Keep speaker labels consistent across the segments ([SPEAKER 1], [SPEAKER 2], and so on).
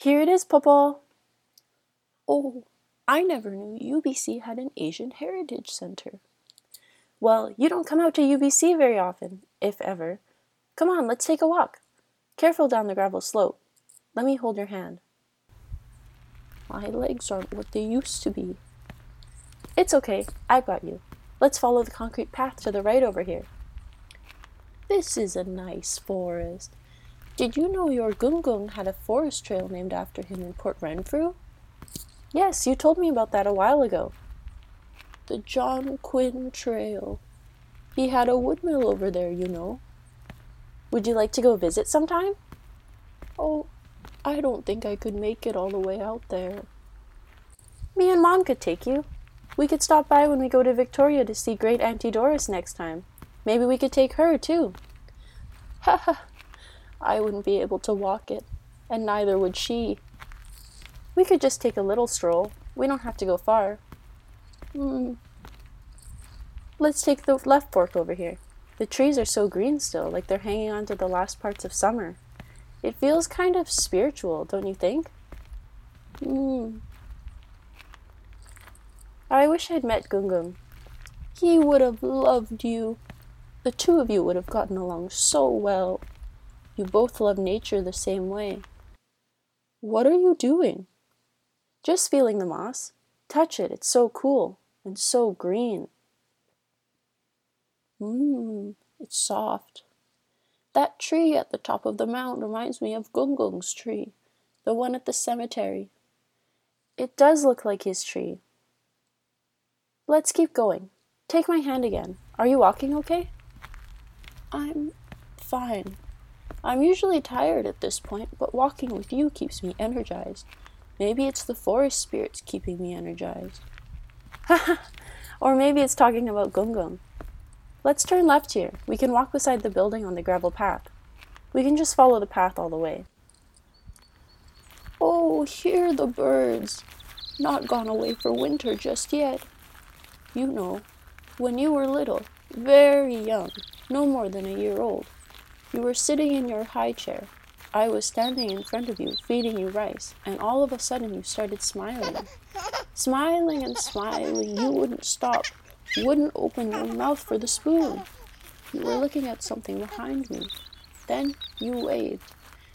[SPEAKER 1] Here it is, Papa. Oh, I never knew UBC had an Asian Heritage Center. Well, you don't come out to UBC very often, if ever. Come on, let's take a walk. Careful down the gravel slope. Let me hold your hand. My legs aren't what they used to be. It's okay, I've got you. Let's follow the concrete path to the right over here. This is a nice forest. Did you know your Gung had a forest trail named after him in Port Renfrew? Yes, you told me about that a while ago. The John Quinn Trail. He had a woodmill over there, you know. Would you like to go visit sometime? Oh, I don't think I could make it all the way out there. Me and Mom could take you. We could stop by when we go to Victoria to see Great Auntie Doris next time. Maybe we could take her, too. Ha ha! I wouldn't be able to walk it, and neither would she. We could just take a little stroll. We don't have to go far. Hmm. Let's take the left fork over here. The trees are so green still, like they're hanging on to the last parts of summer. It feels kind of spiritual, don't you think? Hmm. I wish I'd met Gung He would have loved you. The two of you would have gotten along so well. You both love nature the same way. What are you doing? Just feeling the moss. Touch it, it's so cool and so green. Mmm, it's soft. That tree at the top of the mound reminds me of Gung tree, the one at the cemetery. It does look like his tree, Let's keep going. Take my hand again. Are you walking okay? I'm fine. I'm usually tired at this point, but walking with you keeps me energized. Maybe it's the forest spirits keeping me energized. or maybe it's talking about Gung Let's turn left here. We can walk beside the building on the gravel path. We can just follow the path all the way. Oh, hear the birds. Not gone away for winter just yet. You know, when you were little, very young, no more than a year old, you were sitting in your high chair. I was standing in front of you, feeding you rice, and all of a sudden you started smiling. Smiling and smiling, you wouldn't stop, wouldn't open your mouth for the spoon. You were looking at something behind me. Then you waved,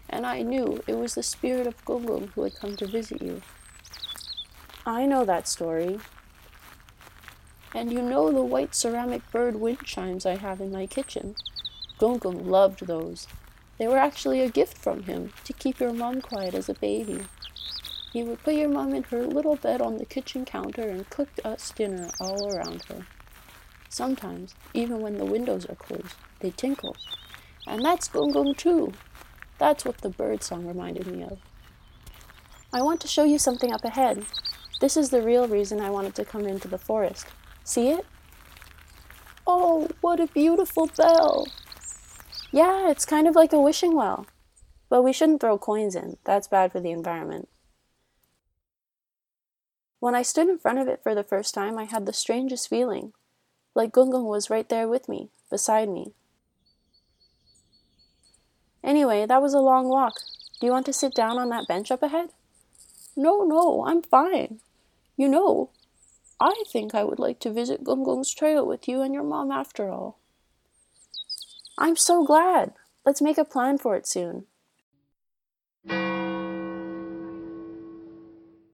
[SPEAKER 1] and I knew it was the spirit of Gung who had come to visit you. I know that story, and you know the white ceramic bird wind chimes I have in my kitchen. Gung loved those. They were actually a gift from him to keep your mom quiet as a baby. He would put your mom in her little bed on the kitchen counter and cook us dinner all around her. Sometimes, even when the windows are closed, they tinkle. And that's Gung too. That's what the bird song reminded me of. I want to show you something up ahead. This is the real reason I wanted to come into the forest. See it? Oh, what a beautiful bell! Yeah, it's kind of like a wishing well. But we shouldn't throw coins in, that's bad for the environment. When I stood in front of it for the first time, I had the strangest feeling. Like Gung was right there with me, beside me. Anyway, that was a long walk. Do you want to sit down on that bench up ahead? No, no, I'm fine. You know, I think I would like to visit Gung trail with you and your mom after all. I'm so glad. Let's make a plan for it soon.